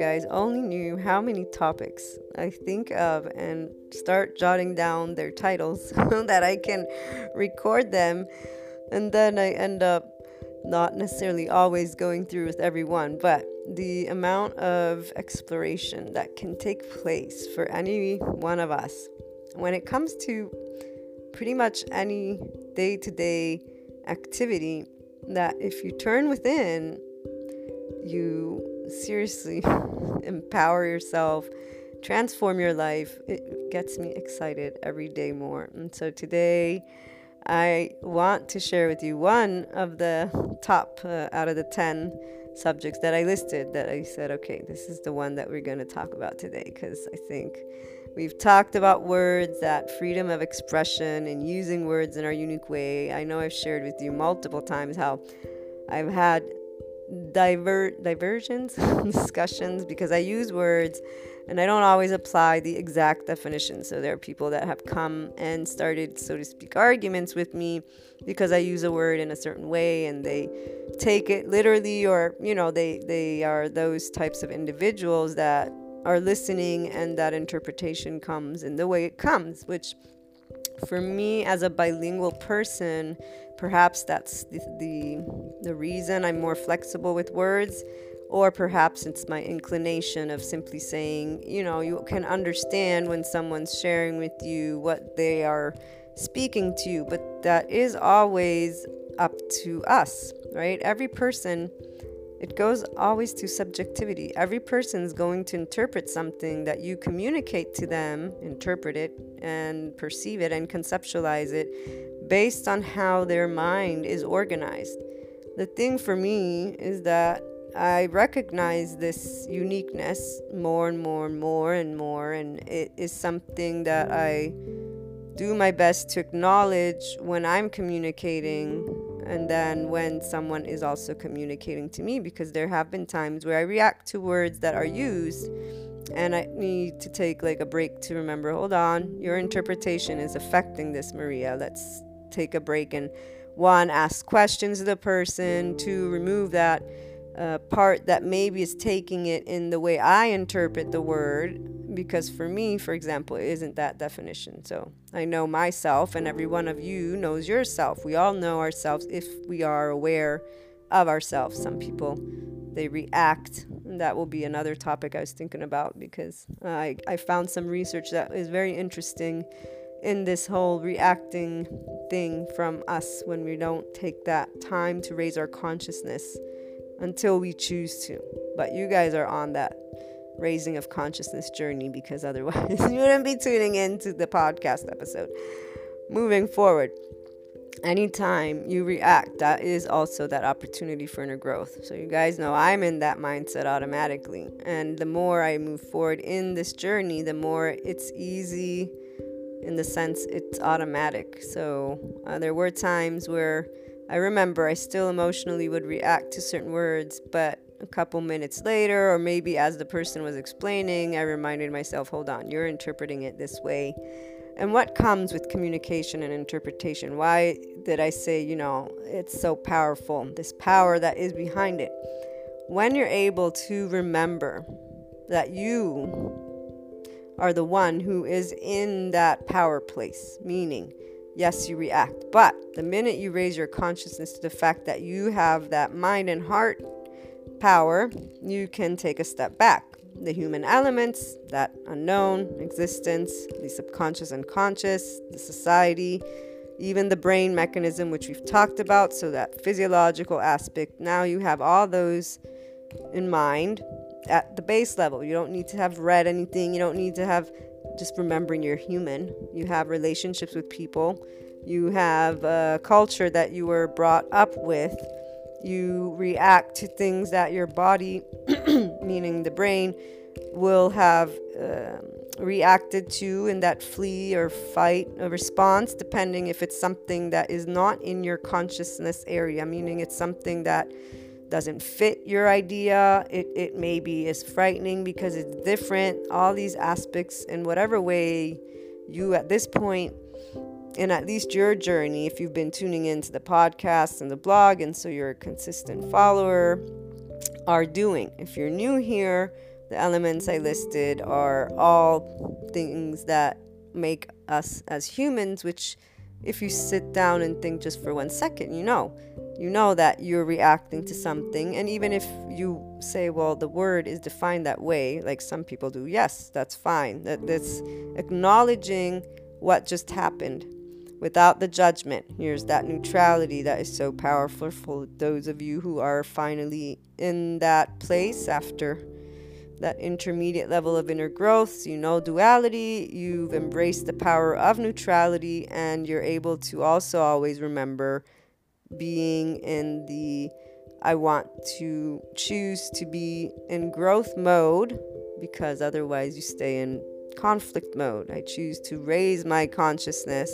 Guys only knew how many topics I think of and start jotting down their titles so that I can record them, and then I end up not necessarily always going through with everyone, but the amount of exploration that can take place for any one of us when it comes to pretty much any day to day activity that if you turn within, you seriously empower yourself, transform your life. It gets me excited every day more. And so today, I want to share with you one of the top uh, out of the 10 subjects that I listed that I said, okay, this is the one that we're going to talk about today because I think we've talked about words, that freedom of expression and using words in our unique way. I know I've shared with you multiple times how I've had diver diversions discussions because I use words and I don't always apply the exact definition. So there are people that have come and started, so to speak, arguments with me because I use a word in a certain way and they take it literally or you know they they are those types of individuals that are listening and that interpretation comes in the way it comes, which for me as a bilingual person, perhaps that's the, the, the reason I'm more flexible with words or perhaps it's my inclination of simply saying, you know, you can understand when someone's sharing with you what they are speaking to you, but that is always up to us, right? Every person, it goes always to subjectivity. Every person is going to interpret something that you communicate to them, interpret it and perceive it and conceptualize it based on how their mind is organized. The thing for me is that I recognize this uniqueness more and more and more and more, and it is something that I do my best to acknowledge when I'm communicating and then when someone is also communicating to me because there have been times where I react to words that are used and I need to take like a break to remember hold on your interpretation is affecting this Maria let's take a break and one ask questions of the person to remove that uh, part that maybe is taking it in the way I interpret the word, because for me, for example, it isn't that definition. So I know myself, and every one of you knows yourself. We all know ourselves if we are aware of ourselves. Some people they react. And that will be another topic I was thinking about because I, I found some research that is very interesting in this whole reacting thing from us when we don't take that time to raise our consciousness until we choose to. But you guys are on that raising of consciousness journey because otherwise you wouldn't be tuning into the podcast episode. Moving forward, anytime you react, that is also that opportunity for inner growth. So, you guys know I'm in that mindset automatically. And the more I move forward in this journey, the more it's easy in the sense it's automatic. So, uh, there were times where I remember I still emotionally would react to certain words, but a couple minutes later, or maybe as the person was explaining, I reminded myself, hold on, you're interpreting it this way. And what comes with communication and interpretation? Why did I say, you know, it's so powerful, this power that is behind it? When you're able to remember that you are the one who is in that power place, meaning, yes, you react, but the minute you raise your consciousness to the fact that you have that mind and heart power, you can take a step back. The human elements, that unknown existence, the subconscious and conscious, the society, even the brain mechanism, which we've talked about, so that physiological aspect. Now you have all those in mind at the base level. You don't need to have read anything, you don't need to have just remembering you're human. You have relationships with people, you have a culture that you were brought up with you react to things that your body, meaning the brain, will have uh, reacted to in that flee or fight response, depending if it's something that is not in your consciousness area, meaning it's something that doesn't fit your idea. It, it maybe is frightening because it's different. All these aspects, in whatever way you at this point in at least your journey, if you've been tuning into the podcast and the blog, and so you're a consistent follower, are doing. If you're new here, the elements I listed are all things that make us as humans, which, if you sit down and think just for one second, you know. You know that you're reacting to something. And even if you say, well, the word is defined that way, like some people do, yes, that's fine. That, that's acknowledging what just happened without the judgment. Here's that neutrality that is so powerful for those of you who are finally in that place after that intermediate level of inner growth. you know duality, you've embraced the power of neutrality, and you're able to also always remember being in the I want to choose to be in growth mode because otherwise you stay in conflict mode. I choose to raise my consciousness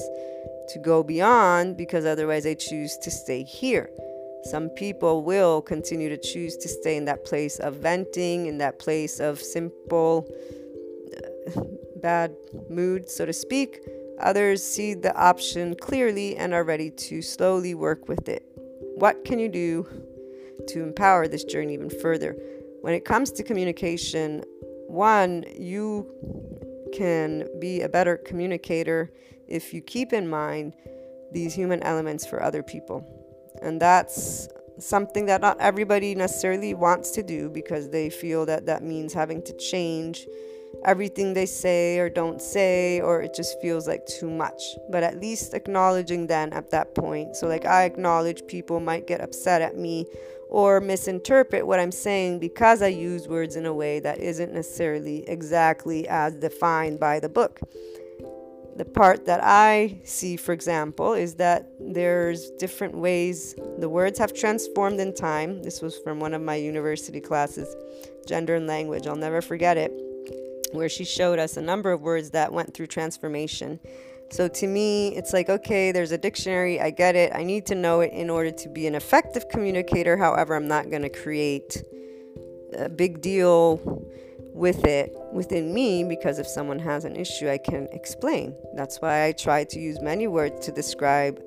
to go beyond because otherwise I choose to stay here. Some people will continue to choose to stay in that place of venting, in that place of simple uh, bad mood, so to speak. Others see the option clearly and are ready to slowly work with it. What can you do to empower this journey even further? When it comes to communication, one, you can be a better communicator if you keep in mind these human elements for other people. And that's something that not everybody necessarily wants to do because they feel that that means having to change everything they say or don't say, or it just feels like too much. But at least acknowledging then at that point. So, like, I acknowledge people might get upset at me or misinterpret what I'm saying because I use words in a way that isn't necessarily exactly as defined by the book the part that I see, for example, is that there's different ways the words have transformed in time. This was from one of my university classes, Gender and Language. I'll never forget it, where she showed us a number of words that went through transformation. So to me, it's like, okay, there's a dictionary, I get it. I need to know it in order to be an effective communicator. However, I'm not going to create a big deal with it within me because if someone has an issue, I can explain. That's why I try to use many words to describe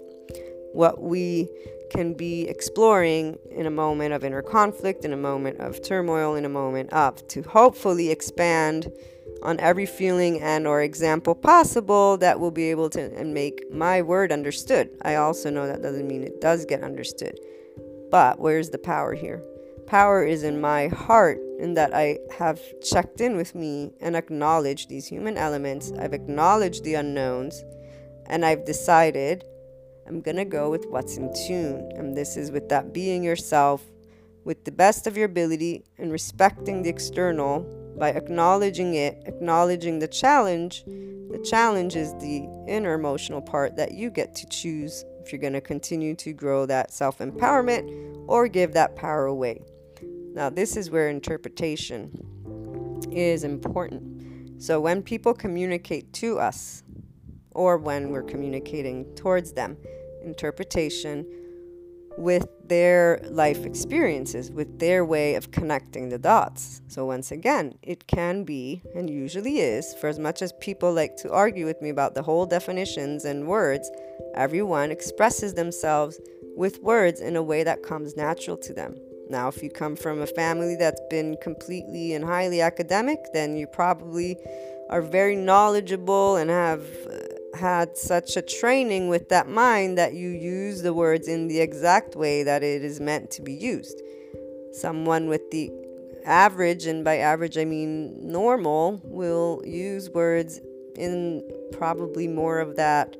what we can be exploring in a moment of inner conflict, in a moment of turmoil, in a moment of, to hopefully expand on every feeling and or example possible that will be able to and make my word understood. I also know that doesn't mean it does get understood. But where's the power here? Power is in my heart, in that I have checked in with me and acknowledged these human elements. I've acknowledged the unknowns, and I've decided I'm gonna go with what's in tune. And this is with that being yourself, with the best of your ability and respecting the external by acknowledging it, acknowledging the challenge. The challenge is the inner emotional part that you get to choose if you're to continue to grow that self empowerment or give that power away. Now, this is where interpretation is important. So, when people communicate to us, or when we're communicating towards them, interpretation with their life experiences, with their way of connecting the dots. So, once again, it can be, and usually is, for as much as people like to argue with me about the whole definitions and words, everyone expresses themselves with words in a way that comes natural to them. Now, if you come from a family that's been completely and highly academic, then you probably are very knowledgeable and have uh, had such a training with that mind that you use the words in the exact way that it is meant to be used. Someone with the average, and by average I mean normal, will use words in probably more of that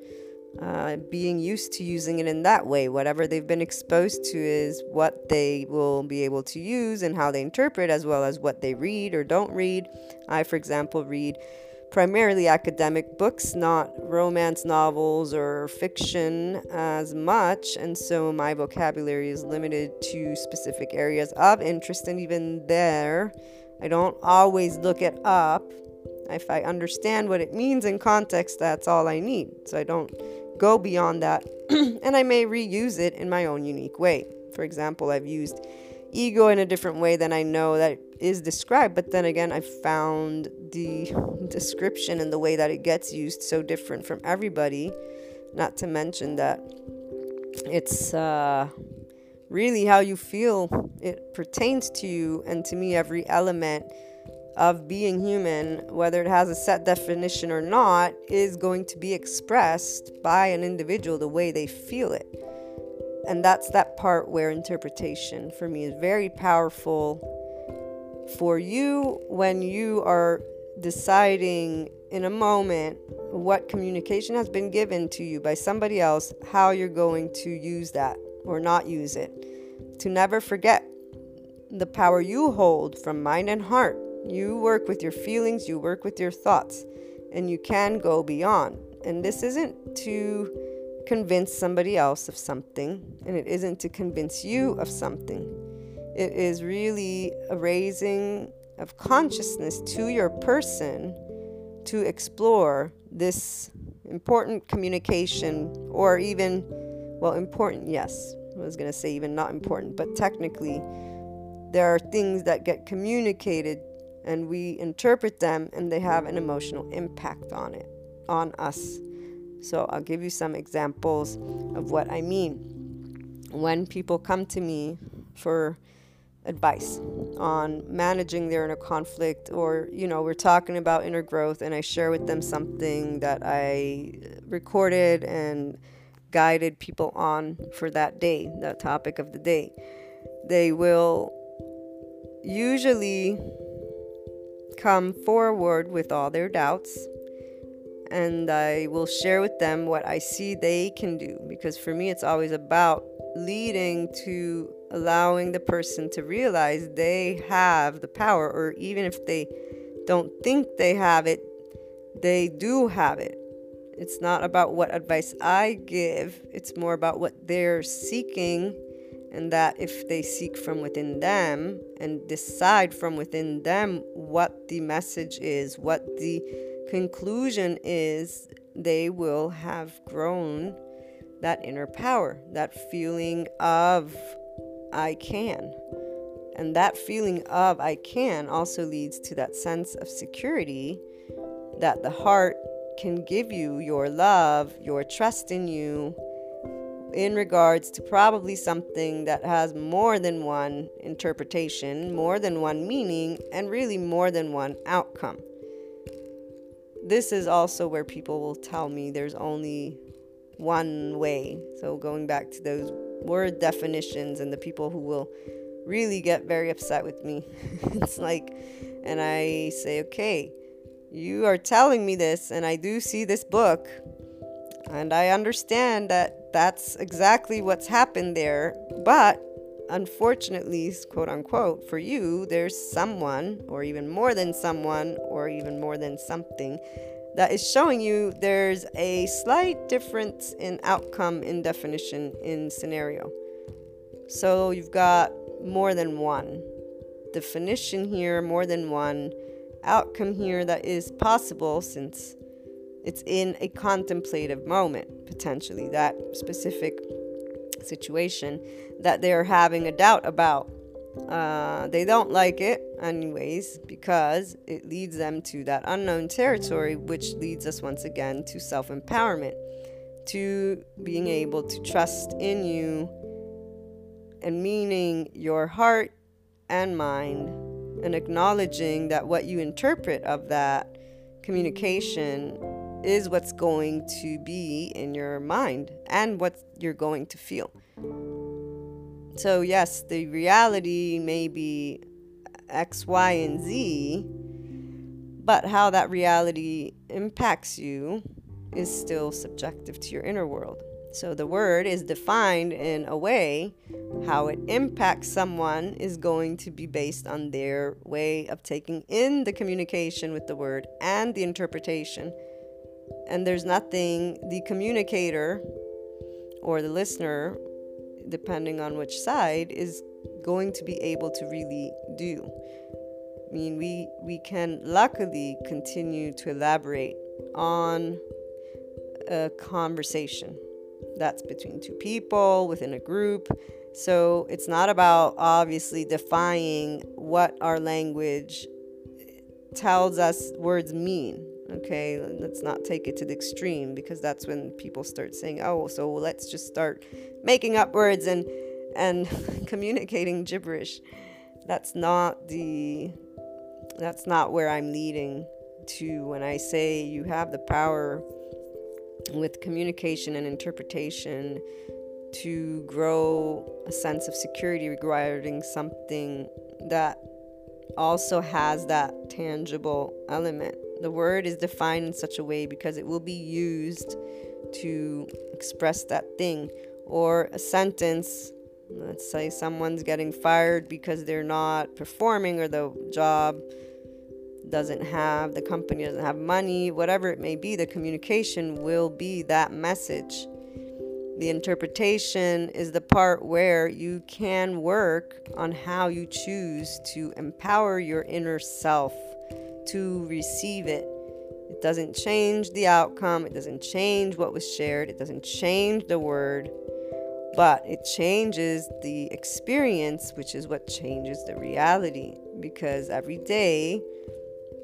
uh, being used to using it in that way. Whatever they've been exposed to is what they will be able to use and how they interpret, as well as what they read or don't read. I, for example, read primarily academic books, not romance novels or fiction as much, and so my vocabulary is limited to specific areas of interest, and even there, I don't always look it up. If I understand what it means in context, that's all I need. So I don't go beyond that, and I may reuse it in my own unique way. For example, I've used ego in a different way than I know that is described, but then again, I found the description and the way that it gets used so different from everybody. Not to mention that it's uh, really how you feel it pertains to you, and to me, every element of being human, whether it has a set definition or not, is going to be expressed by an individual the way they feel it. And that's that part where interpretation for me is very powerful for you when you are deciding in a moment what communication has been given to you by somebody else, how you're going to use that or not use it. To never forget the power you hold from mind and heart you work with your feelings, you work with your thoughts, and you can go beyond. And this isn't to convince somebody else of something, and it isn't to convince you of something. It is really a raising of consciousness to your person to explore this important communication, or even, well, important, yes. I was going to say even not important, but technically, there are things that get communicated and we interpret them and they have an emotional impact on it on us. So i'll give you some examples of what i mean. When people come to me for advice on managing their inner conflict or you know we're talking about inner growth and i share with them something that i recorded and guided people on for that day the topic of the day. They will usually come forward with all their doubts and I will share with them what I see they can do. Because for me, it's always about leading to allowing the person to realize they have the power, or even if they don't think they have it, they do have it. It's not about what advice I give, it's more about what they're seeking and that if they seek from within them and decide from within them what the message is, what the conclusion is, they will have grown that inner power, that feeling of I can. And that feeling of I can also leads to that sense of security that the heart can give you your love, your trust in you, in regards to probably something that has more than one interpretation, more than one meaning, and really more than one outcome. This is also where people will tell me there's only one way. So, going back to those word definitions and the people who will really get very upset with me, it's like, and I say, okay, you are telling me this, and I do see this book, and I understand that that's exactly what's happened there. But unfortunately, quote unquote, for you, there's someone, or even more than someone, or even more than something that is showing you there's a slight difference in outcome in definition in scenario. So you've got more than one definition here, more than one outcome here that is possible since it's in a contemplative moment, potentially, that specific situation that they're having a doubt about. Uh, they don't like it, anyways, because it leads them to that unknown territory, which leads us once again to self empowerment, to being able to trust in you and meaning your heart and mind, and acknowledging that what you interpret of that communication is what's going to be in your mind and what you're going to feel. So, yes, the reality may be X, Y, and Z, but how that reality impacts you is still subjective to your inner world. So, the word is defined in a way how it impacts someone is going to be based on their way of taking in the communication with the word and the interpretation. And there's nothing the communicator or the listener depending on which side, is going to be able to really do. I mean, we, we can luckily continue to elaborate on a conversation that's between two people within a group. So it's not about obviously defying what our language tells us words mean. Okay, let's not take it to the extreme because that's when people start saying, "Oh, so let's just start making up words and and communicating gibberish." That's not the that's not where I'm leading to when I say you have the power with communication and interpretation to grow a sense of security regarding something that also has that tangible element the word is defined in such a way because it will be used to express that thing. Or a sentence, let's say someone's getting fired because they're not performing or the job doesn't have, the company doesn't have money, whatever it may be, the communication will be that message. The interpretation is the part where you can work on how you choose to empower your inner self to receive it. It doesn't change the outcome, it doesn't change what was shared, it doesn't change the word, but it changes the experience, which is what changes the reality. Because every day,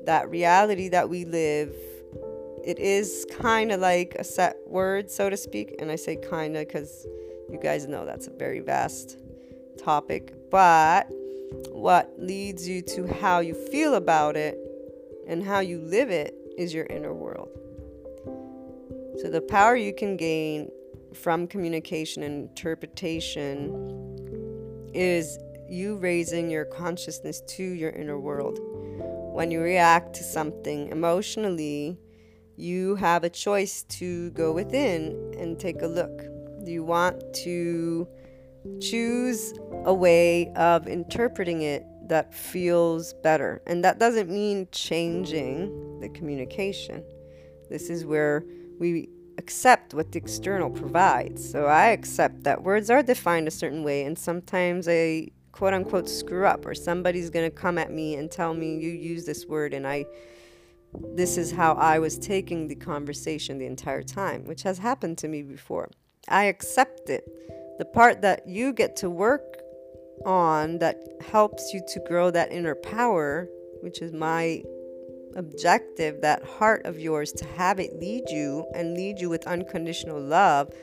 that reality that we live, it is kind of like a set word, so to speak. And I say kind of because you guys know that's a very vast topic. But what leads you to how you feel about it and how you live it is your inner world. So, the power you can gain from communication and interpretation is you raising your consciousness to your inner world. When you react to something emotionally, you have a choice to go within and take a look. Do you want to choose a way of interpreting it that feels better. And that doesn't mean changing the communication. This is where we accept what the external provides. So I accept that words are defined a certain way, and sometimes I quote unquote screw up, or somebody's going to come at me and tell me you use this word, and I. This is how I was taking the conversation the entire time, which has happened to me before. I accept it. The part that you get to work on that helps you to grow that inner power, which is my objective, that heart of yours, to have it lead you and lead you with unconditional love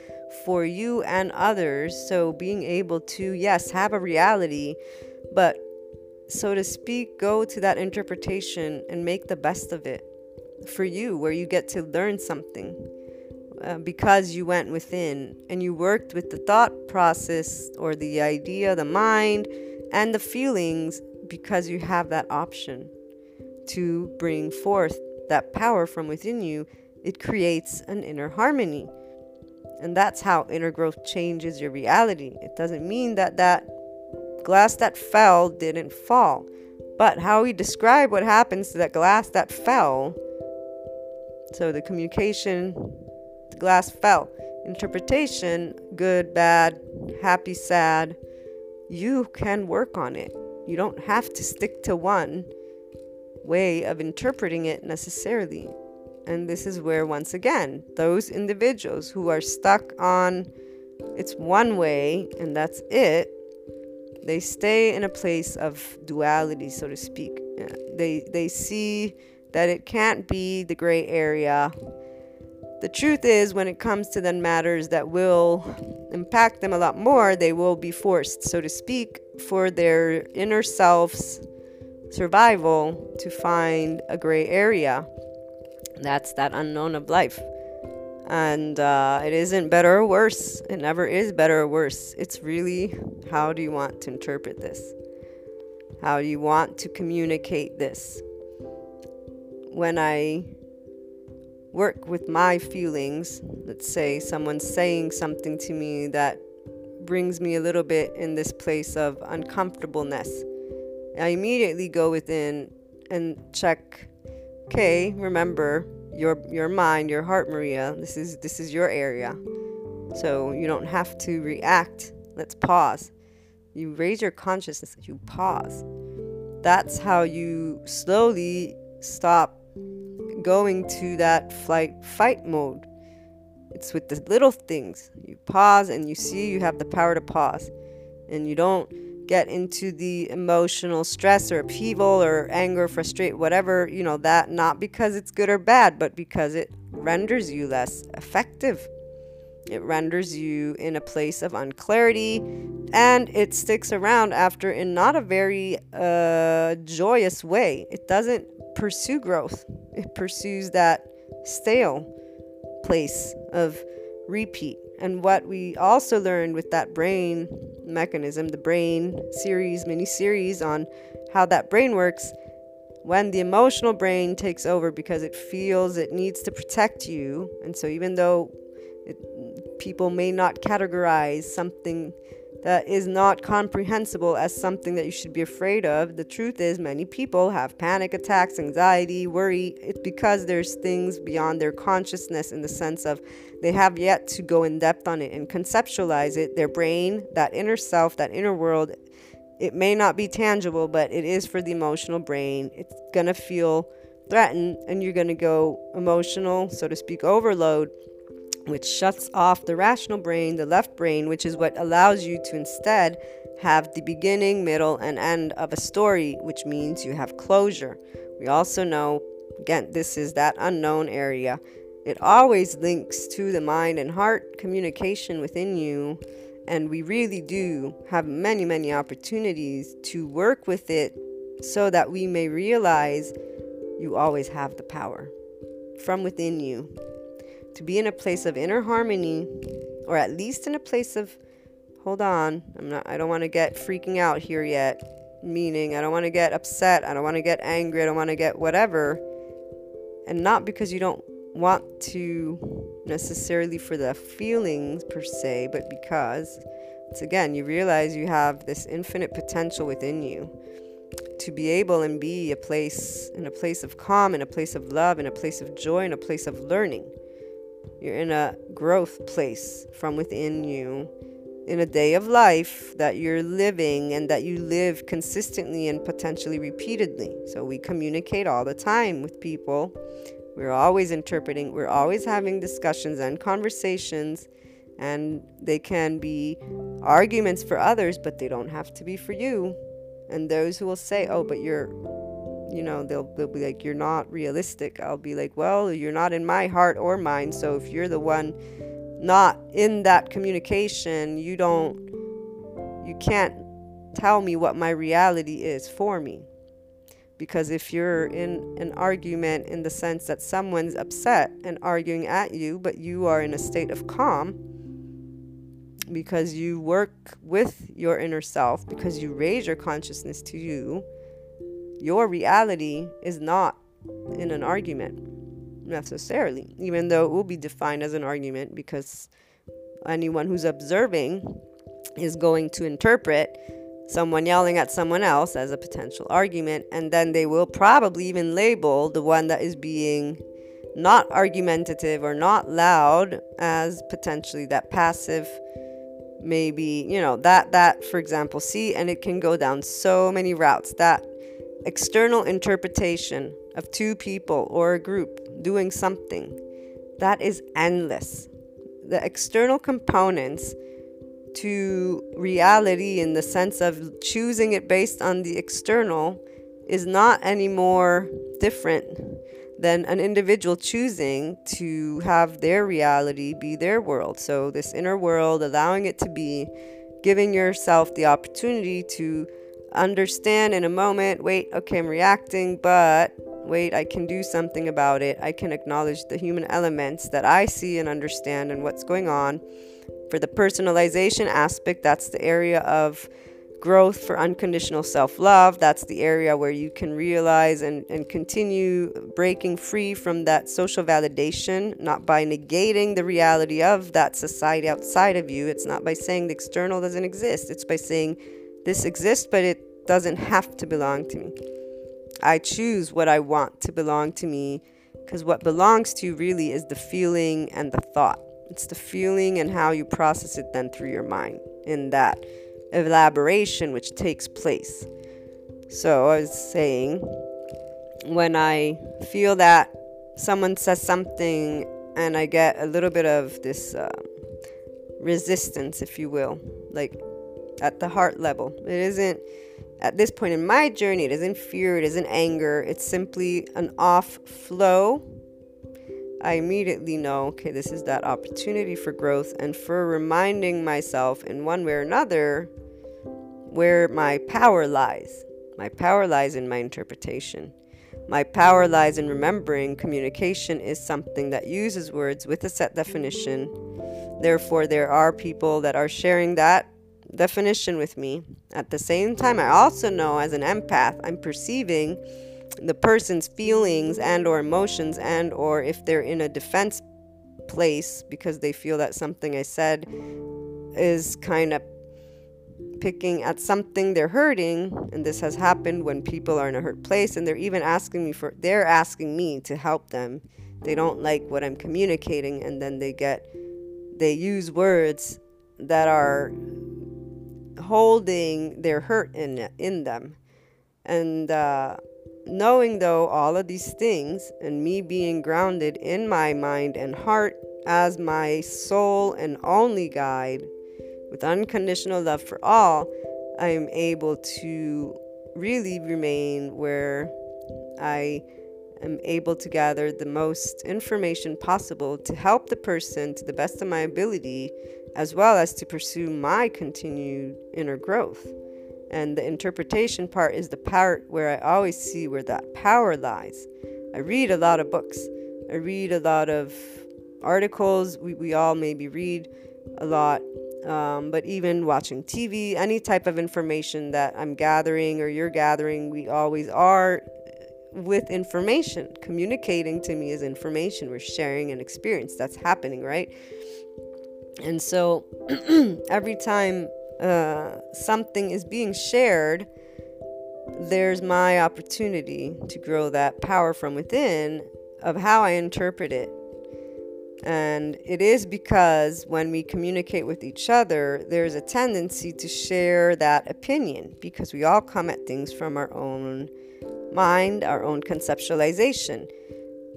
for you and others. So, being able to, yes, have a reality, but so to speak, go to that interpretation and make the best of it for you, where you get to learn something. Uh, because you went within and you worked with the thought process or the idea, the mind, and the feelings because you have that option to bring forth that power from within you. It creates an inner harmony. And that's how inner growth changes your reality. It doesn't mean that that glass that fell didn't fall. But how we describe what happens to that glass that fell, so the communication, the glass fell. Interpretation, good, bad, happy, sad, you can work on it. You don't have to stick to one way of interpreting it necessarily. And this is where, once again, those individuals who are stuck on it's one way and that's it, they stay in a place of duality, so to speak. They, they see that it can't be the gray area. The truth is, when it comes to then matters that will impact them a lot more, they will be forced, so to speak, for their inner self's survival to find a gray area. That's that unknown of life. And uh, it isn't better or worse. It never is better or worse. It's really how do you want to interpret this? How do you want to communicate this? When I work with my feelings, let's say someone's saying something to me that brings me a little bit in this place of uncomfortableness, I immediately go within and check okay remember your your mind your heart maria this is this is your area. So you don't have to react. Let's pause. You raise your consciousness you pause. That's how you slowly stop going to that flight fight mode it's with the little things you pause and you see you have the power to pause and you don't get into the emotional stress or upheaval or anger, frustration, whatever, you know, that not because it's good or bad, but because it renders you less effective. It renders you in a place of unclarity and it sticks around after in not a very uh, joyous way. It doesn't pursue growth, it pursues that stale place of repeat. And what we also learned with that brain mechanism, the brain series, mini series on how that brain works, when the emotional brain takes over because it feels it needs to protect you, and so even though it, people may not categorize something that is not comprehensible as something that you should be afraid of. The truth is, many people have panic attacks, anxiety, worry. It's because there's things beyond their consciousness in the sense of they have yet to go in depth on it and conceptualize it. Their brain, that inner self, that inner world, it may not be tangible, but it is for the emotional brain. It's going to feel threatened, and you're going to go emotional, so to speak, overload which shuts off the rational brain, the left brain, which is what allows you to instead have the beginning, middle, and end of a story, which means you have closure. We also know, again, this is that unknown area. It always links to the mind and heart communication within you. And we really do have many, many opportunities to work with it so that we may realize you always have the power from within you to be in a place of inner harmony or at least in a place of hold on i'm not i don't want to get freaking out here yet meaning i don't want to get upset i don't want to get angry i don't want to get whatever. And not because you don't want to necessarily for the feelings per se but because it's again you realize you have this infinite potential within you to be able and be a place in a place of calm in a place of love in a place of joy in a place of learning you're in a growth place from within you in a day of life that you're living and that you live consistently and potentially repeatedly. So we communicate all the time with people. We're always interpreting, we're always having discussions and conversations, and they can be arguments for others, but they don't have to be for you. And those who will say, Oh, but you're you know they'll they'll be like you're not realistic. I'll be like well you're not in my heart or mind so if you're the one not in that communication you don't you can't tell me what my reality is for me. Because if you're in an argument in the sense that someone's upset and arguing at you but you are in a state of calm because you work with your inner self because you raise your consciousness to you your reality is not in an argument necessarily, even though it will be defined as an argument because anyone who's observing is going to interpret someone yelling at someone else as a potential argument, and then they will probably even label the one that is being not argumentative or not loud as potentially that passive maybe you know that that for example see and it can go down so many routes. That external interpretation of two people or a group doing something that is endless the external components to reality in the sense of choosing it based on the external is not any more different than an individual choosing to have their reality be their world. So, this inner world, allowing it to be, giving yourself the opportunity to understand in a moment wait, okay, I'm reacting, but wait, I can do something about it. I can acknowledge the human elements that I see and understand and what's going on. For the personalization aspect, that's the area of growth for unconditional self love. That's the area where you can realize and, and continue breaking free from that social validation, not by negating the reality of that society outside of you. It's not by saying the external doesn't exist, it's by saying this exists, but it doesn't have to belong to me. I choose what I want to belong to me because what belongs to you really is the feeling and the thought. It's the feeling and how you process it then through your mind in that elaboration which takes place. So I was saying, when I feel that someone says something and I get a little bit of this uh, resistance, if you will, like at the heart level, it isn't at this point in my journey, it isn't fear, it isn't anger, it's simply an off flow. I immediately know, okay, this is that opportunity for growth and for reminding myself in one way or another where my power lies. My power lies in my interpretation. My power lies in remembering communication is something that uses words with a set definition. Therefore, there are people that are sharing that definition with me. At the same time, I also know as an empath, I'm perceiving the person's feelings and or emotions and or if they're in a defense place because they feel that something I said is kind of picking at something they're hurting and this has happened when people are in a hurt place and they're even asking me for they're asking me to help them they don't like what i'm communicating and then they get they use words that are holding their hurt in in them. And uh, knowing though all of these things and me being grounded in my mind and heart as my soul and only guide with unconditional love for all, I am able to really remain where I am able to gather the most information possible to help the person to the best of my ability, as well as to pursue my continued inner growth. And the interpretation part is the part where I always see where that power lies. I read a lot of books, I read a lot of articles. We, we all maybe read a lot um, but even watching TV, any type of information that I'm gathering or you're gathering, we always are with information. Communicating to me is information. We're sharing an experience that's happening, right? And so every time uh, something is being shared, there's my opportunity to grow that power from within of how I interpret it and it is because when we communicate with each other, there's a tendency to share that opinion because we all come at things from our own mind, our own conceptualization.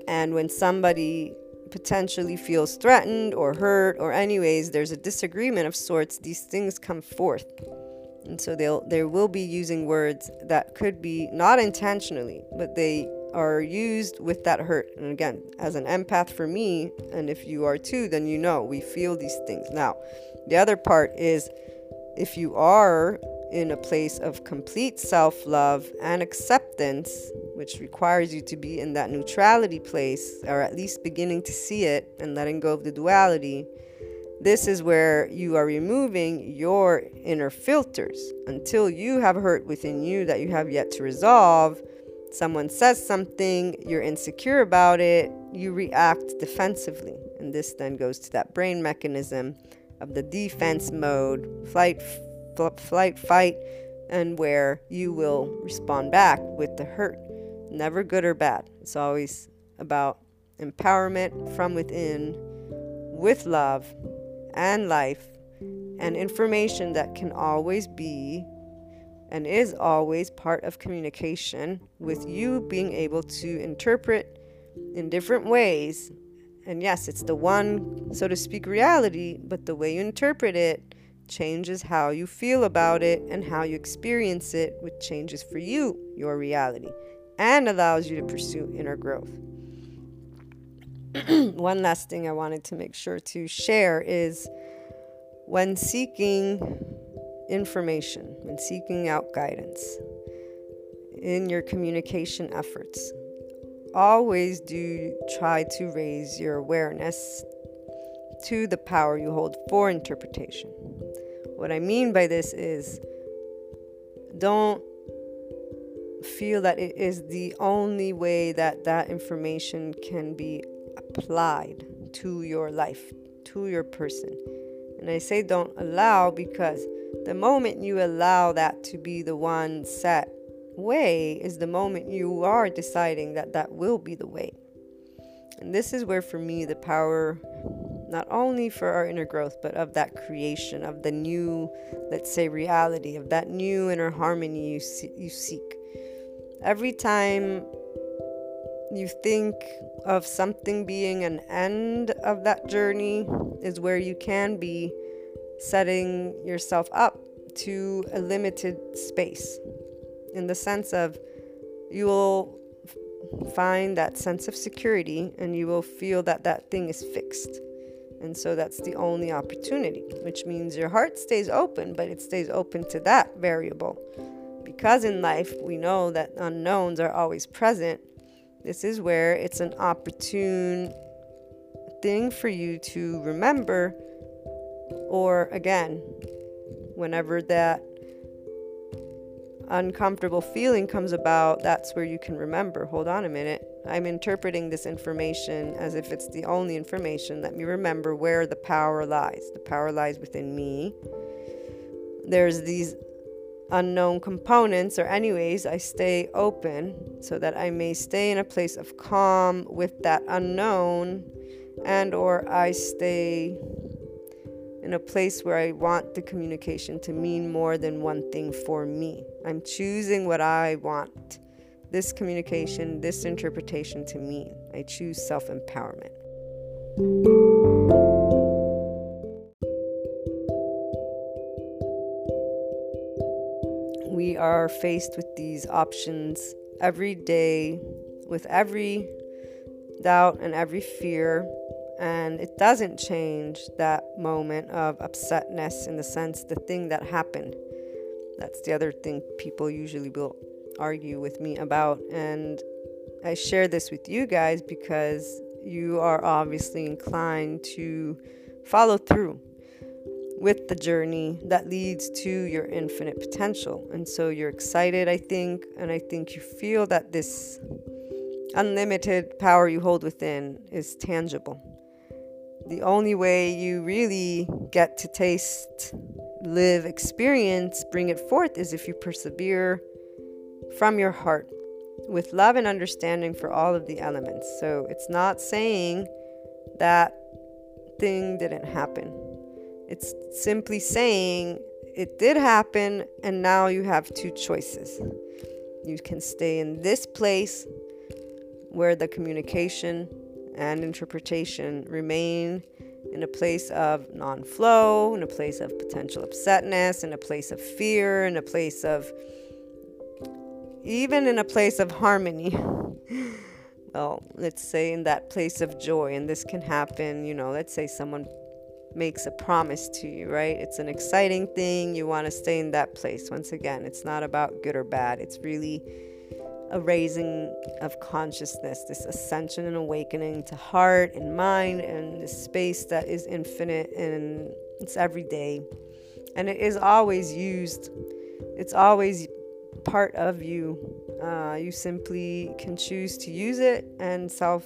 And when somebody potentially feels threatened or hurt, or anyways, there's a disagreement of sorts, these things come forth. And so they'll they will be using words that could be not intentionally, but they are used with that hurt. And again, as an empath for me, and if you are too, then you know we feel these things. Now, the other part is if you are in a place of complete self love and acceptance, which requires you to be in that neutrality place, or at least beginning to see it and letting go of the duality, this is where you are removing your inner filters until you have hurt within you that you have yet to resolve someone says something, you're insecure about it, you react defensively. And this then goes to that brain mechanism of the defense mode flight, flight, fight, and where you will respond back with the hurt. Never good or bad. It's always about empowerment from within with love and life and information that can always be and is always part of communication with you being able to interpret in different ways. And yes, it's the one, so to speak, reality, but the way you interpret it changes how you feel about it and how you experience it, which changes for you your reality and allows you to pursue inner growth. one last thing I wanted to make sure to share is when seeking information, when seeking out guidance in your communication efforts, always do try to raise your awareness to the power you hold for interpretation. What I mean by this is don't feel that it is the only way that that information can be applied to your life, to your person. And I say don't allow because the moment you allow that to be the one set way is the moment you are deciding that that will be the way. And this is where, for me, the power not only for our inner growth, but of that creation, of the new, let's say, reality, of that new inner harmony you, see, you seek. Every time you think of something being an end of that journey, is where you can be setting yourself up to a limited space in the sense of you will find that sense of security and you will feel that that thing is fixed. And so that's the only opportunity, which means your heart stays open, but it stays open to that variable. Because in life we know that unknowns are always present, this is where it's an opportune thing for you to remember, or again, whenever that uncomfortable feeling comes about, that's where you can remember hold on a minute. I'm interpreting this information as if it's the only information. Let me remember where the power lies. The power lies within me. There's these unknown components, or, anyways, I stay open so that I may stay in a place of calm with that unknown, and or I stay in a place where I want the communication to mean more than one thing for me. I'm choosing what I want this communication, this interpretation to mean. I choose self empowerment. We are faced with these options every day, with every doubt and every fear and it doesn't change that moment of upsetness in the sense the thing that happened. That's the other thing people usually will argue with me about. And I share this with you guys because you are obviously inclined to follow through with the journey that leads to your infinite potential. And so you're excited, I think, and I think you feel that this unlimited power you hold within is tangible the only way you really get to taste, live, experience, bring it forth is if you persevere from your heart with love and understanding for all of the elements. So it's not saying that thing didn't happen. It's simply saying it did happen, and now you have two choices. You can stay in this place where the communication and interpretation remain in a place of non flow, in a place of potential upsetness, in a place of fear, in a place of even in a place of harmony. well, let's say in that place of joy, and this can happen, you know, let's say someone makes a promise to you, right? It's an exciting thing. You want to stay in that place. Once again, it's not about good or bad, it's really a raising of consciousness, this ascension and awakening to heart and mind and this space that is infinite and it's every day. And it is always used, it's always part of you. Uh, you simply can choose to use it and self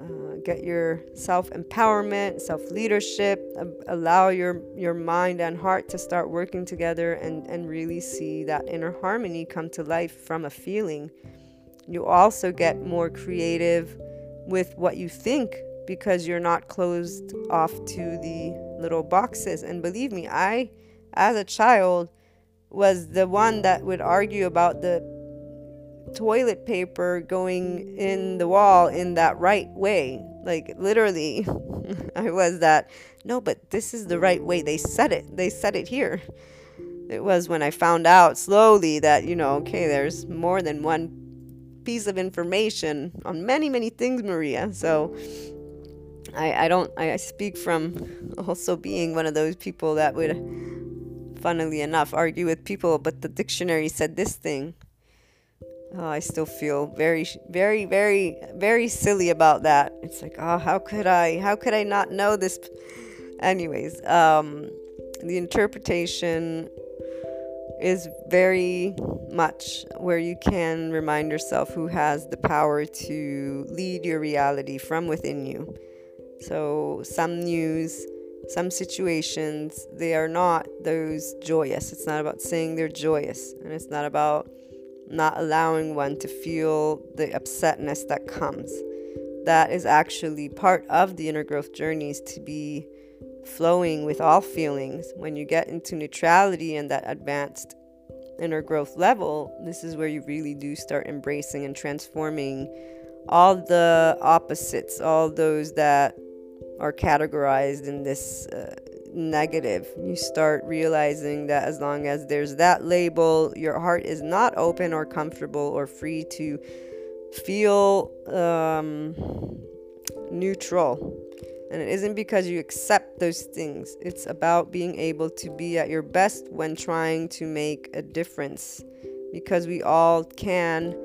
uh, get your self empowerment, self leadership, allow your, your mind and heart to start working together and, and really see that inner harmony come to life from a feeling. You also get more creative with what you think because you're not closed off to the little boxes. And believe me, I, as a child, was the one that would argue about the toilet paper going in the wall in that right way. Like literally, I was that, no, but this is the right way. They said it. They said it here. It was when I found out slowly that, you know, okay, there's more than one piece of information on many, many things, Maria. So I, I don't, I speak from also being one of those people that would, funnily enough, argue with people, but the dictionary said this thing Oh, I still feel very, very, very, very silly about that. It's like, oh, how could I? How could I not know this? Anyways, um, the interpretation is very much where you can remind yourself who has the power to lead your reality from within you. So, some news, some situations, they are not those joyous. It's not about saying they're joyous, and it's not about not allowing one to feel the upsetness that comes. That is actually part of the inner growth journeys to be flowing with all feelings. When you get into neutrality and that advanced inner growth level, this is where you really do start embracing and transforming all the opposites, all those that are categorized in this uh, negative. You start realizing that as long as there's that label, your heart is not open or comfortable or free to feel um, neutral. And it isn't because you accept those things, it's about being able to be at your best when trying to make a difference. Because we all can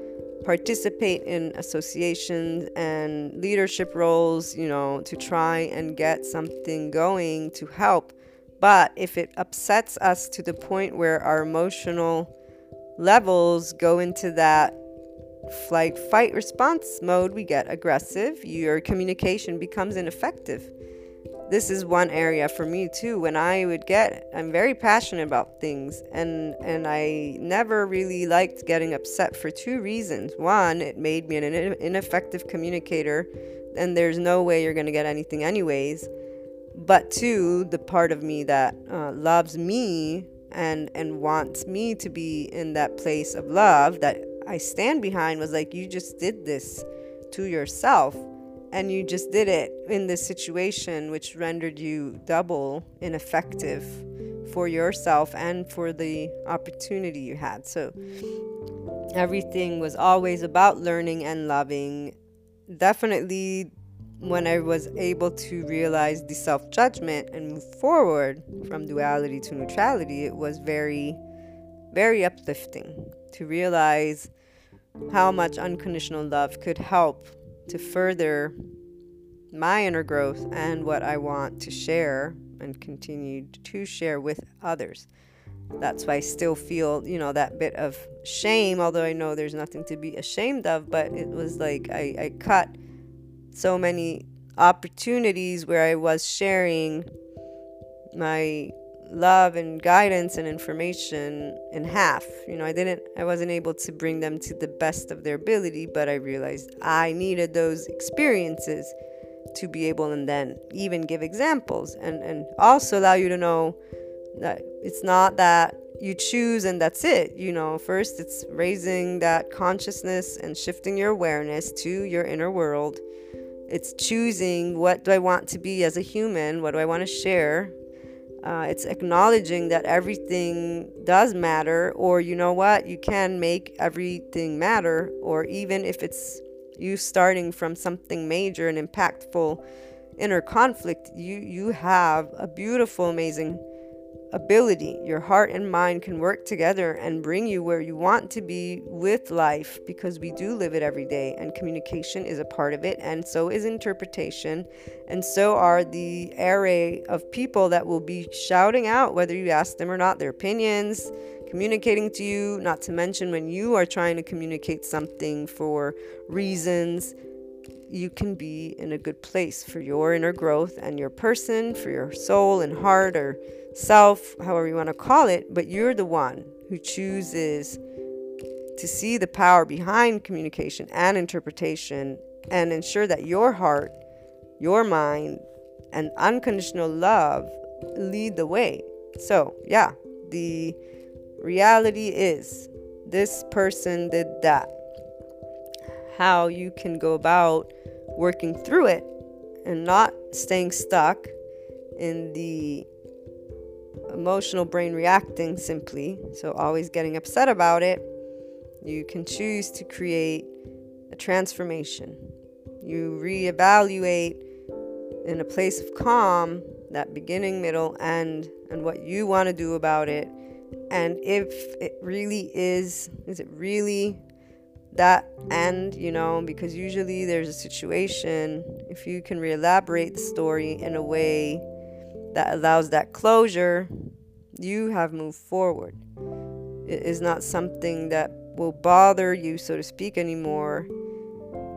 participate in associations and leadership roles, you know, to try and get something going to help. But if it upsets us to the point where our emotional levels go into that flight fight response mode, we get aggressive, your communication becomes ineffective this is one area for me too. When i would get i'm very passionate about things and and i never really liked getting upset for two reasons. One it made me an ineffective communicator and there's no way you're going to get anything anyways. But two the part of me that uh, loves me and and wants me to be in that place of love that i stand behind was like you just did this to yourself and you just did it in this situation, which rendered you double ineffective for yourself and for the opportunity you had. So everything was always about learning and loving. Definitely, when I was able to realize the self judgment and move forward from duality to neutrality, it was very, very uplifting to realize how much unconditional love could help to further my inner growth and what I want to share and continue to share with others. That's why I still feel, you know, that bit of shame, although I know there's nothing to be ashamed of, but it was like I, I cut so many opportunities where I was sharing my love and guidance and information in half. You know, I didn't I wasn't able to bring them to the best of their ability, but I realized I needed those experiences to be able and then even give examples and and also allow you to know that it's not that you choose and that's it. You know, first it's raising that consciousness and shifting your awareness to your inner world. It's choosing what do I want to be as a human? What do I want to share? Uh, it's acknowledging that everything does matter, or you know what, you can make everything matter, or even if it's you starting from something major and impactful inner conflict, you you have a beautiful, amazing ability. Your heart and mind can work together and bring you where you want to be with life because we do live it every day and communication is a part of it and so is interpretation and so are the array of people that will be shouting out whether you ask them or not their opinions communicating to you not to mention when you are trying to communicate something for reasons you can be in a good place for your inner growth and your person, for your soul and heart or self, however you want to call it. But you're the one who chooses to see the power behind communication and interpretation and ensure that your heart, your mind, and unconditional love lead the way. So, yeah, the reality is this person did that. How you can go about working through it and not staying stuck in the emotional brain reacting simply, so always getting upset about it, you can choose to create a transformation. You reevaluate in a place of calm that beginning, middle, end, and what you want to do about it. And if it really is, is it really that end, you know, because usually there's a situation, if you can re elaborate the story in a way that allows that closure, you have moved forward. It is not something that will bother you, so to speak, anymore.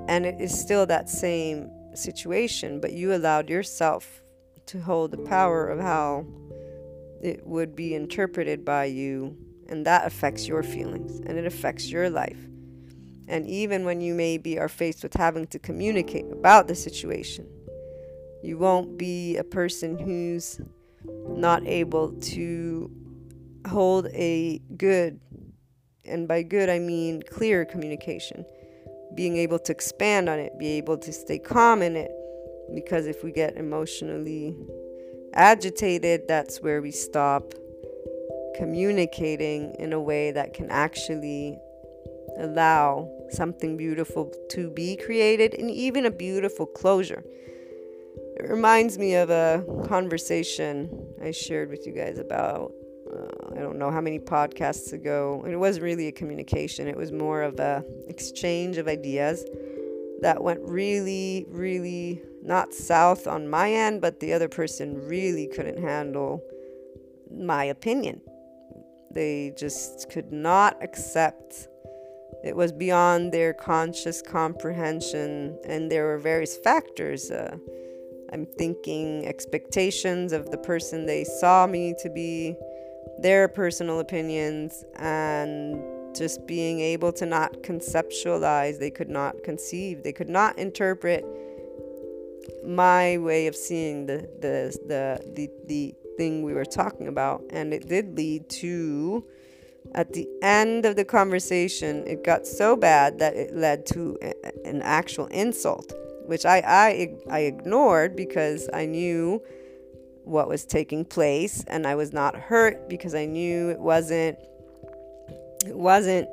And it is still that same situation, but you allowed yourself to hold the power of how it would be interpreted by you. And that affects your feelings and it affects your life. And even when you maybe are faced with having to communicate about the situation, you won't be a person who's not able to hold a good, and by good I mean clear communication, being able to expand on it, be able to stay calm in it. Because if we get emotionally agitated, that's where we stop communicating in a way that can actually allow something beautiful to be created and even a beautiful closure. It reminds me of a conversation I shared with you guys about, uh, I don't know how many podcasts ago. It wasn't really a communication, it was more of a exchange of ideas that went really, really not south on my end, but the other person really couldn't handle my opinion. They just could not accept it was beyond their conscious comprehension, and there were various factors. Uh, I'm thinking expectations of the person they saw me to be, their personal opinions, and just being able to not conceptualize. They could not conceive, they could not interpret my way of seeing the the the the, the thing we were talking about, and it did lead to at the end of the conversation, it got so bad that it led to an actual insult, which I, I, I ignored because I knew what was taking place and I was not hurt because I knew it wasn't it wasn't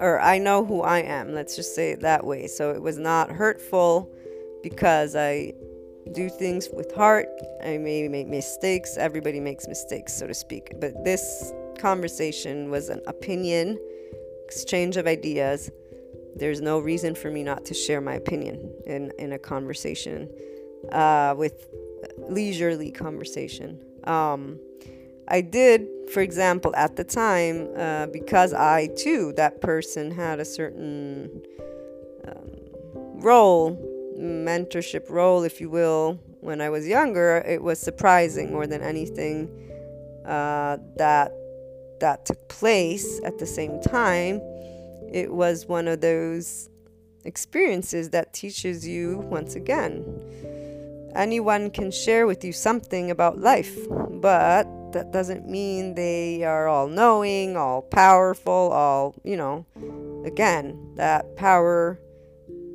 or I know who I am, let's just say it that way. So it was not hurtful because I do things with heart. I may make mistakes. Everybody makes mistakes, so to speak. But this conversation was an opinion, exchange of ideas. There's no reason for me not to share my opinion in, in a conversation uh, with leisurely conversation. Um, I did, for example, at the time, uh, because I too, that person had a certain um, role, mentorship role, if you will, when I was younger, it was surprising more than anything uh, that that took place at the same time, it was one of those experiences that teaches you once again. Anyone can share with you something about life, but that doesn't mean they are all knowing, all powerful, all, you know, again, that power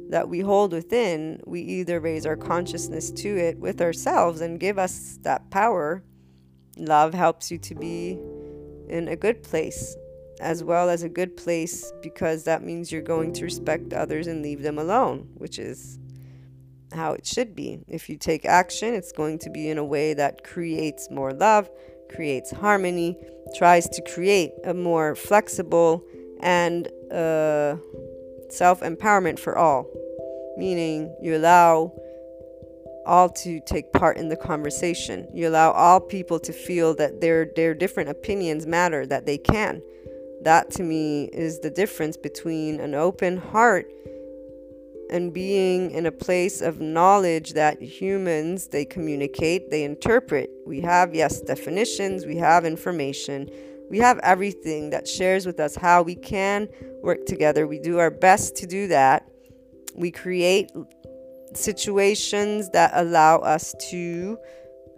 that we hold within, we either raise our consciousness to it with ourselves and give us that power. Love helps you to be in a good place, as well as a good place because that means you're going to respect others and leave them alone, which is how it should be. If you take action, it's going to be in a way that creates more love, creates harmony, tries to create a more flexible and uh, self empowerment for all. Meaning, you allow all to take part in the conversation. You allow all people to feel that their their different opinions matter, that they can. That to me is the difference between an open heart and being in a place of knowledge that humans they communicate they interpret we have yes definitions we have information we have everything that shares with us how we can work together we do our best to do that we create situations that allow us to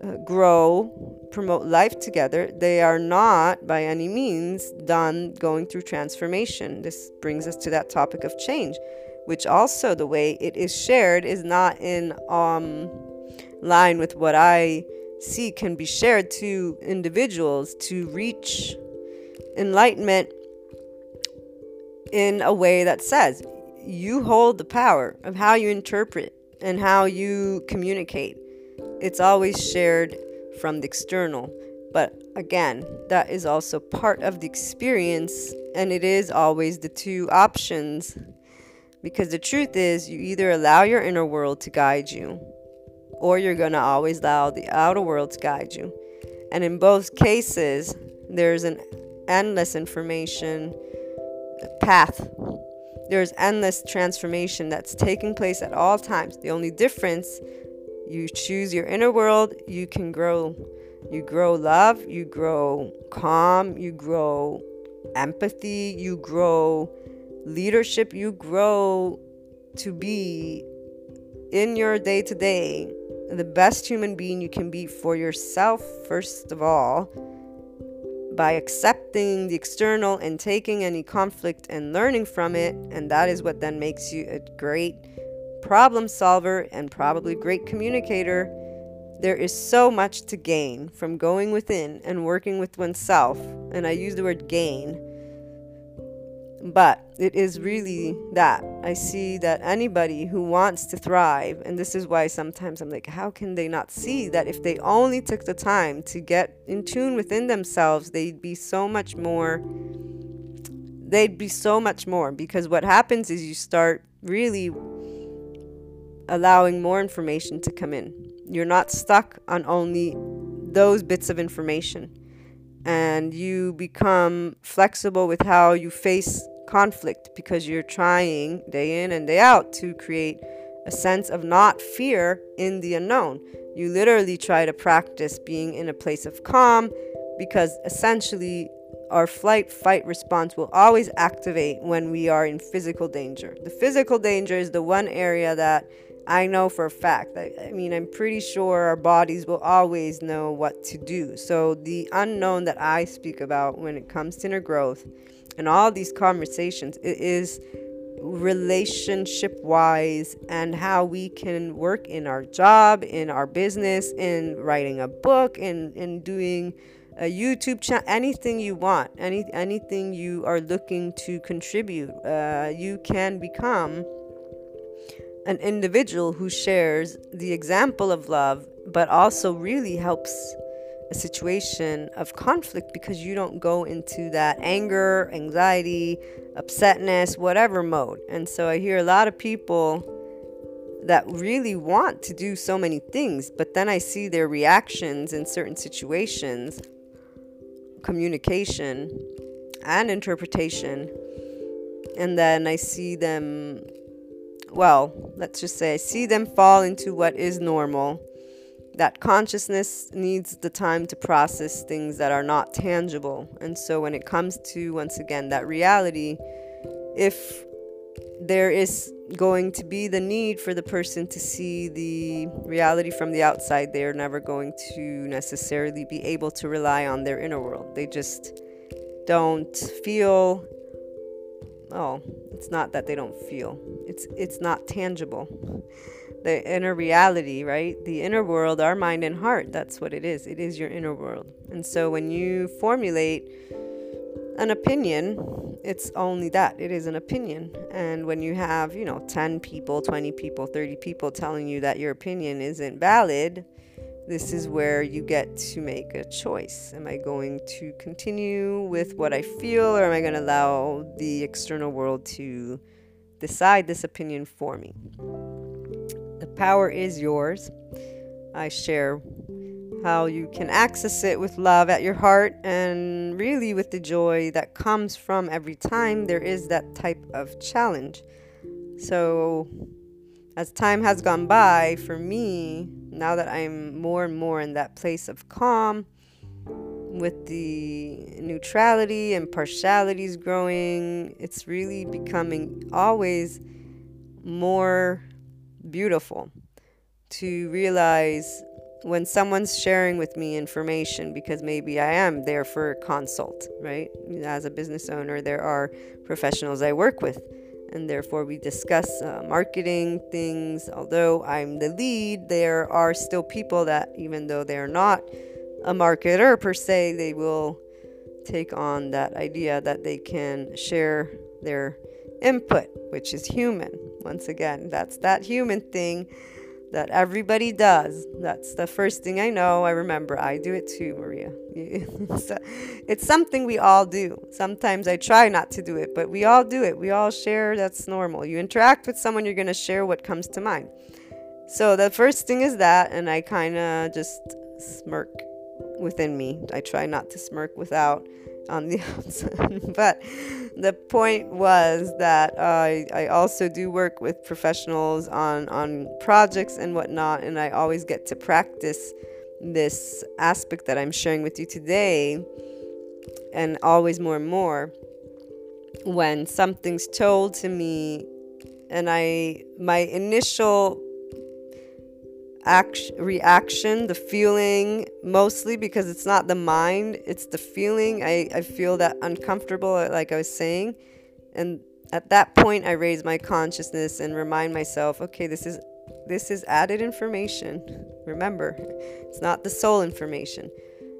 uh, grow, promote life together, they are not by any means done going through transformation. This brings us to that topic of change, which also the way it is shared is not in um, line with what I see can be shared to individuals to reach enlightenment in a way that says you hold the power of how you interpret and how you communicate it's always shared from the external. But again, that is also part of the experience, and it is always the two options. Because the truth is, you either allow your inner world to guide you, or you're going to always allow the outer world to guide you. And in both cases, there's an endless information path. There's endless transformation that's taking place at all times. The only difference you choose your inner world, you can grow. You grow love, you grow calm, you grow empathy, you grow leadership, you grow to be in your day to day the best human being you can be for yourself, first of all, by accepting the external and taking any conflict and learning from it. And that is what then makes you a great problem solver, and probably great communicator, there is so much to gain from going within and working with oneself. And I use the word gain. But it is really that. I see that anybody who wants to thrive, and this is why sometimes I'm like, how can they not see that if they only took the time to get in tune within themselves, they'd be so much more. They'd be so much more because what happens is you start really allowing more information to come in. You're not stuck on only those bits of information. And you become flexible with how you face conflict because you're trying day in and day out to create a sense of not fear in the unknown. You literally try to practice being in a place of calm because essentially our flight fight response will always activate when we are in physical danger. The physical danger is the one area that I know for a fact. I, I mean, I'm pretty sure our bodies will always know what to do. So, the unknown that I speak about when it comes to inner growth and all these conversations, it is relationship wise and how we can work in our job, in our business, in writing a book, in, in doing a YouTube channel, anything you want, any anything you are looking to contribute, uh, you can become an individual who shares the example of love, but also really helps a situation of conflict because you don't go into that anger, anxiety, upsetness, whatever mode. And so I hear a lot of people that really want to do so many things, but then I see their reactions in certain situations, communication and interpretation, and then I see them well, let's just say I see them fall into what is normal. That consciousness needs the time to process things that are not tangible. And so when it comes to, once again, that reality, if there is going to be the need for the person to see the reality from the outside, they are never going to necessarily be able to rely on their inner world. They just don't feel oh it's not that they don't feel it's it's not tangible the inner reality right? The inner world our mind and heart that's what it is. It is your inner world. And so when you formulate an opinion it's only that. It is an opinion. And when you have you know 10 people 20 people 30 people telling you that your opinion isn't valid this is where you get to make a choice. Am I going to continue with what I feel, or am I going to allow the external world to decide this opinion for me? Power is yours. I share how you can access it with love at your heart and really with the joy that comes from every time there is that type of challenge. So, as time has gone by, for me, now that I'm more and more in that place of calm, with the neutrality and partialities growing, it's really becoming always more beautiful to realize when someone's sharing with me information because maybe I am there for a consult, right? As a business owner, there are professionals I work with, and therefore we discuss uh, marketing things. Although I'm the lead, there are still people that, even though they're not a marketer per se, they will take on that idea that they can share their input, which is human. Once again, that's that human thing that everybody does. That's the first thing I know. I remember I do it too, Maria. it's something we all do. Sometimes I try not to do it, but we all do it. We all share. That's normal. You interact with someone, you're going to share what comes to mind. So the first thing is that, and I kind of just smirk within me. I try not to smirk without on the outside. but the point was that I, I also do work with professionals on, on projects and whatnot, and I always get to practice this aspect that I'm sharing with you today, and always more and more. When something's told to me, and I, my initial act, reaction, the feeling, mostly because it's not the mind, it's the feeling. I, I feel that uncomfortable, uh, like I was saying. And at that point, I raise my consciousness and remind myself, okay, this is this is added information. Remember, it's not the sole information.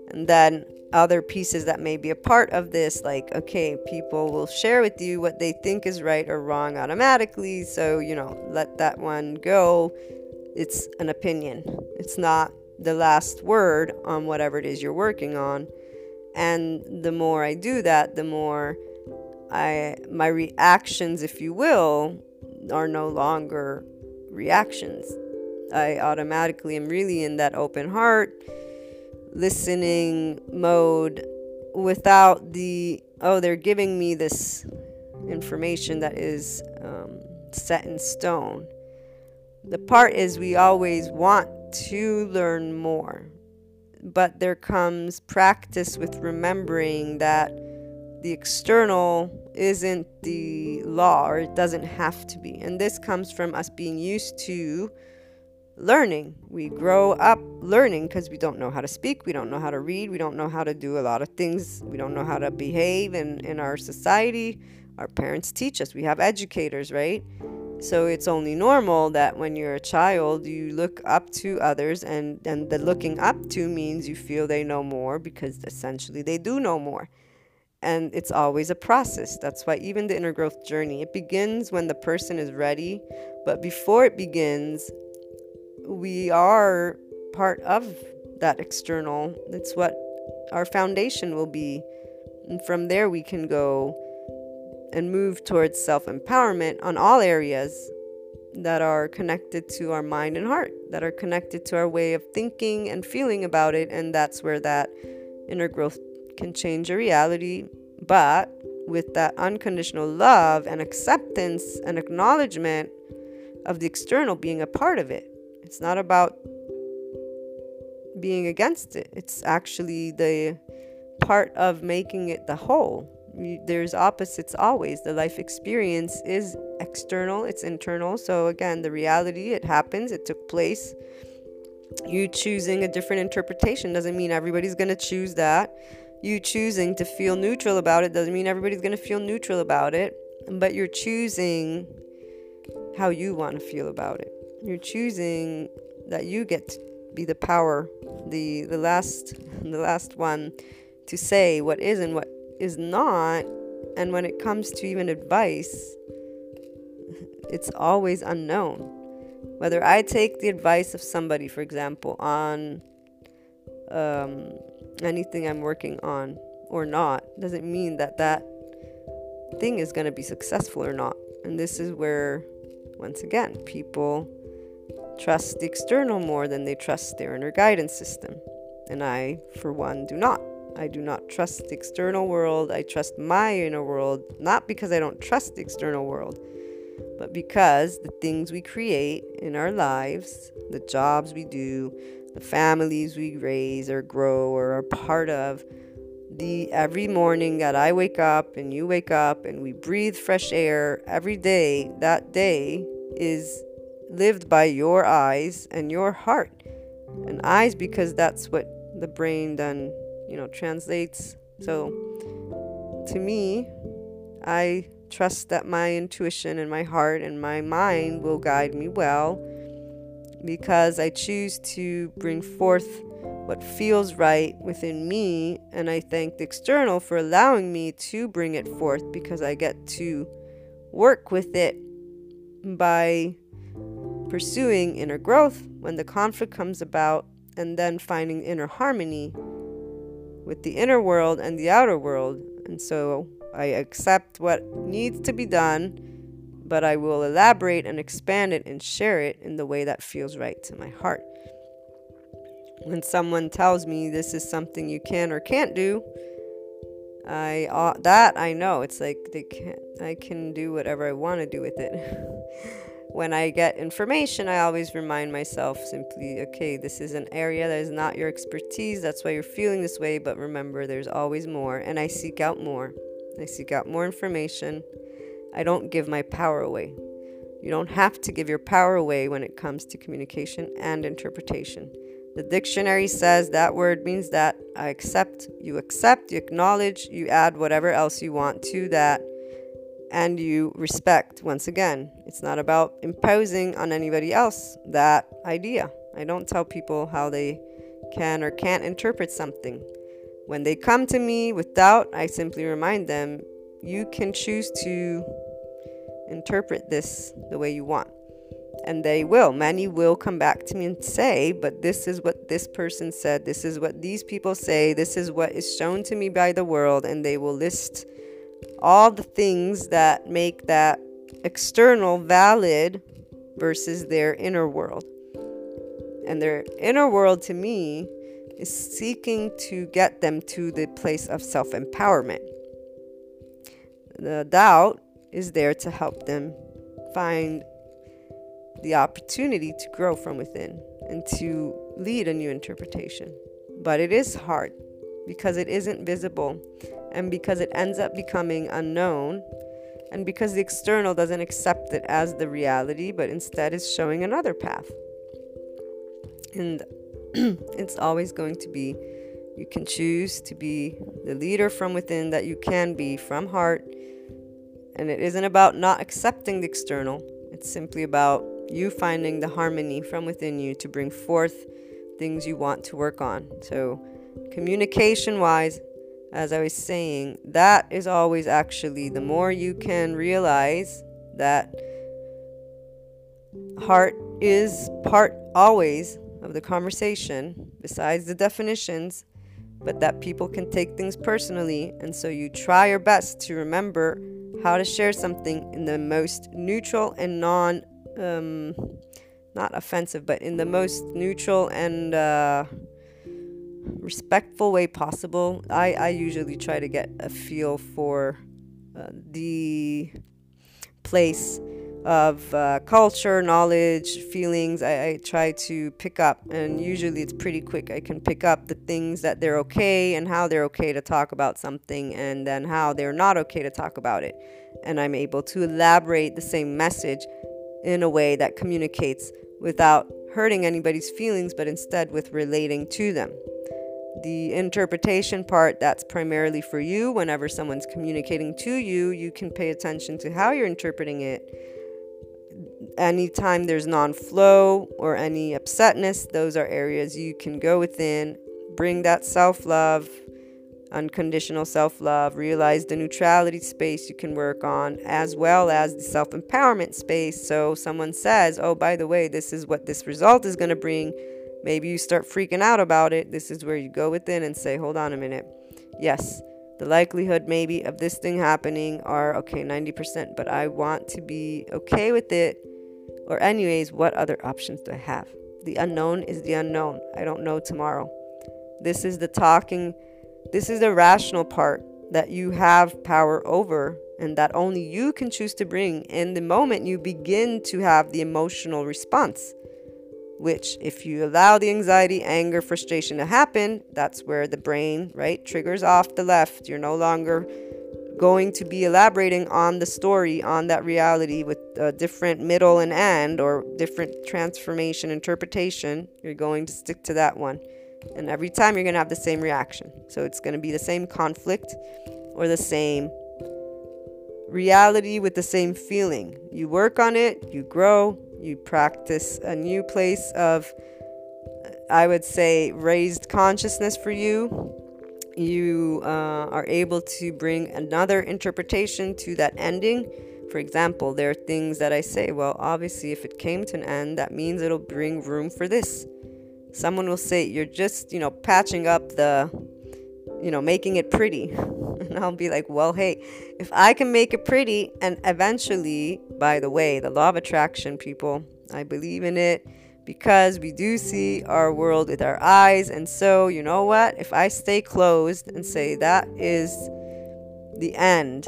And then other pieces that may be a part of this, like, okay, people will share with you what they think is right or wrong automatically. So, you know, let that one go it's an opinion. It's not the last word on whatever it is you're working on. And the more I do that, the more I my reactions, if you will, are no longer reactions. I automatically am really in that open heart, listening mode without the, oh, they're giving me this information that is um, set in stone. The part is we always want to learn more, but there comes practice with remembering that the external isn't the law or it doesn't have to be. And this comes from us being used to learning. We grow up learning because we don't know how to speak, we don't know how to read, we don't know how to do a lot of things, we don't know how to behave in, in our society. Our parents teach us, we have educators, right? So it's only normal that when you're a child, you look up to others, and, and the looking up to means you feel they know more because essentially they do know more. And it's always a process. That's why even the inner growth journey, it begins when the person is ready. But before it begins, we are part of that external. It's what our foundation will be. And from there, we can go and move towards self empowerment on all areas that are connected to our mind and heart, that are connected to our way of thinking and feeling about it. And that's where that inner growth can change your reality. But with that unconditional love and acceptance and acknowledgement of the external being a part of it. It's not about being against it, it's actually the part of making it the whole there's opposites always. The life experience is external, it's internal. So, again, the reality, it happens, it took place. You choosing a different interpretation doesn't mean everybody's going to choose that. You choosing to feel neutral about it doesn't mean everybody's going to feel neutral about it. But you're choosing how you want to feel about it. You're choosing that you get to be the power, the the last the last one to say what is and what is not. And when it comes to even advice, it's always unknown. Whether I take the advice of somebody, for example, on um, anything I'm working on or not, doesn't mean that that thing is going to be successful or not. And this is where, once again, people trust the external more than they trust their inner guidance system. And I, for one, do not. I do not trust the external world. I trust my inner world, not because I don't trust the external world, but because the things we create in our lives, the jobs we do, the families we raise or grow or are part of, the every morning that I wake up and you wake up and we breathe fresh air every day, that day is lived by your eyes and your heart. And eyes because that's what the brain then, you know, translates. So to me, I trust that my intuition and my heart and my mind will guide me well because I choose to bring forth what feels right within me, and I thank the external for allowing me to bring it forth because I get to work with it by pursuing inner growth when the conflict comes about, and then finding inner harmony with the inner world and the outer world. And so I accept what needs to be done, but I will elaborate and expand it and share it in the way that feels right to my heart when someone tells me this is something you can or can't do, I uh, that I know it's like they can I can do whatever I want to do with it. when I get information, I always remind myself simply, okay, this is an area that is not your expertise. That's why you're feeling this way, but remember there's always more and I seek out more. I seek out more information. I don't give my power away. You don't have to give your power away when it comes to communication and interpretation. The dictionary says that word means that I accept, you accept, you acknowledge, you add whatever else you want to that, and you respect. Once again, it's not about imposing on anybody else that idea. I don't tell people how they can or can't interpret something. When they come to me with doubt, I simply remind them you can choose to interpret this the way you want and they will. Many will come back to me and say, but this is what this person said, this is what these people say, this is what is shown to me by the world, and they will list all the things that make that external valid versus their inner world. And their inner world to me is seeking to get them to the place of self empowerment. The doubt is there to help them find the opportunity to grow from within and to lead a new interpretation. But it is hard because it isn't visible and because it ends up becoming unknown and because the external doesn't accept it as the reality but instead is showing another path. And it's always going to be you can choose to be the leader from within that you can be from heart. And it isn't about not accepting the external, it's simply about you finding the harmony from within you to bring forth things you want to work on. So, communication wise, as I was saying, that is always actually the more you can realize that heart is part always of the conversation, besides the definitions, but that people can take things personally. And so you try your best to remember how to share something in the most neutral and non um, not offensive, but in the most neutral and uh, respectful way possible. I, I usually try to get a feel for uh, the place of uh, culture, knowledge, feelings. I, I, try to pick up, and usually it's pretty quick. I can pick up the things that they're okay and how they're okay to talk about something, and then how they're not okay to talk about it. And I'm able to elaborate the same message in a way that communicates without hurting anybody's feelings, but instead with relating to them. The interpretation part, that's primarily for you. Whenever someone's communicating to you, you can pay attention to how you're interpreting it. Anytime there's non flow or any upsetness, those are areas you can go within, bring that self love, unconditional self love, realize the neutrality space you can work on, as well as the self empowerment space. So, someone says, Oh, by the way, this is what this result is going to bring. Maybe you start freaking out about it. This is where you go within and say, Hold on a minute. Yes, the likelihood maybe of this thing happening are okay, 90%, but I want to be okay with it. Or, anyways, what other options do I have? The unknown is the unknown. I don't know tomorrow. This is the talking this is the rational part that you have power over and that only you can choose to bring in the moment you begin to have the emotional response. Which, if you allow the anxiety, anger, frustration to happen, that's where the brain, right, triggers off the left. You're no longer going to be elaborating on the story, on that reality with a different middle and end or different transformation interpretation. You're going to stick to that one. And every time you're going to have the same reaction. So it's going to be the same conflict or the same reality with the same feeling. You work on it, you grow, you practice a new place of, I would say, raised consciousness for you. You uh, are able to bring another interpretation to that ending. For example, there are things that I say, well, obviously, if it came to an end, that means it'll bring room for this. Someone will say, you're just, you know, patching up the, you know, making it pretty. And I'll be like, well, hey, if I can make it pretty, and eventually, by the way, the law of attraction, people, I believe in it because we do see our world with our eyes. And so, you know what? If I stay closed and say that is the end,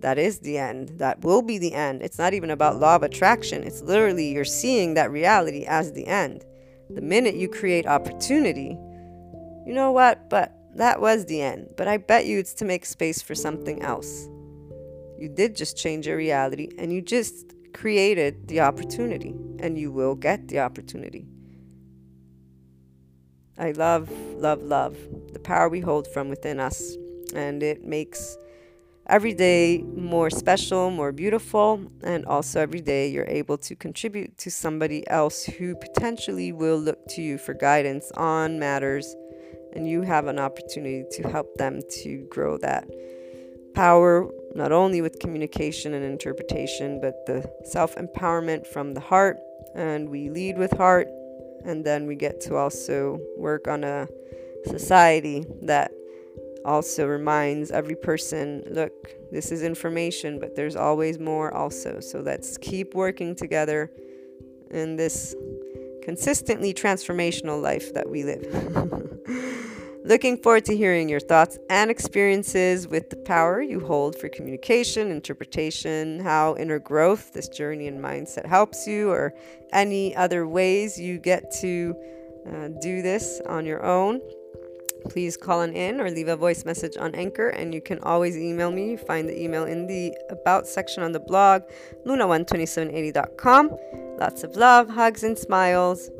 that is the end, that will be the end. It's not even about law of attraction, it's literally you're seeing that reality as the end. The minute you create opportunity, you know what? But that was the end, but I bet you it's to make space for something else. You did just change your reality and you just created the opportunity, and you will get the opportunity. I love, love, love the power we hold from within us, and it makes every day more special, more beautiful, and also every day you're able to contribute to somebody else who potentially will look to you for guidance on matters and you have an opportunity to help them to grow that power not only with communication and interpretation but the self-empowerment from the heart. And we lead with heart and then we get to also work on a society that also reminds every person look this is information but there's always more also. So let's keep working together in this consistently transformational life that we live. Looking forward to hearing your thoughts and experiences with the power you hold for communication, interpretation, how inner growth, this journey and mindset helps you, or any other ways you get to uh, do this on your own. Please call on in or leave a voice message on Anchor, and you can always email me. Find the email in the About section on the blog, luna12780.com. Lots of love, hugs, and smiles.